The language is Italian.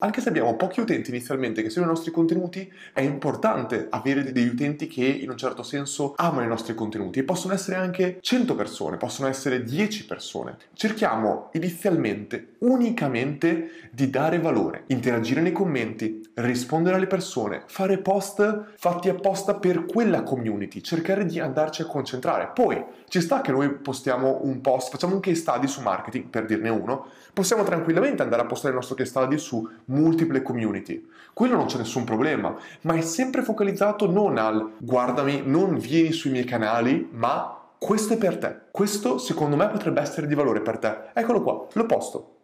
Anche se abbiamo pochi utenti inizialmente che seguono i nostri contenuti, è importante avere degli utenti che in un certo senso amano i nostri contenuti e possono essere anche 100 persone, possono essere 10 persone. Cerchiamo inizialmente unicamente di dare valore, interagire nei commenti, rispondere alle persone, fare post fatti apposta per quella community, cercare di andarci a concentrare. Poi ci sta che noi postiamo un post, facciamo un case study su marketing, per dirne uno, possiamo tranquillamente andare a postare il nostro case study su multiple community. Quello non c'è nessun problema, ma è sempre focalizzato non al guardami, non vieni sui miei canali, ma questo è per te. Questo secondo me potrebbe essere di valore per te. Eccolo qua, lo posto.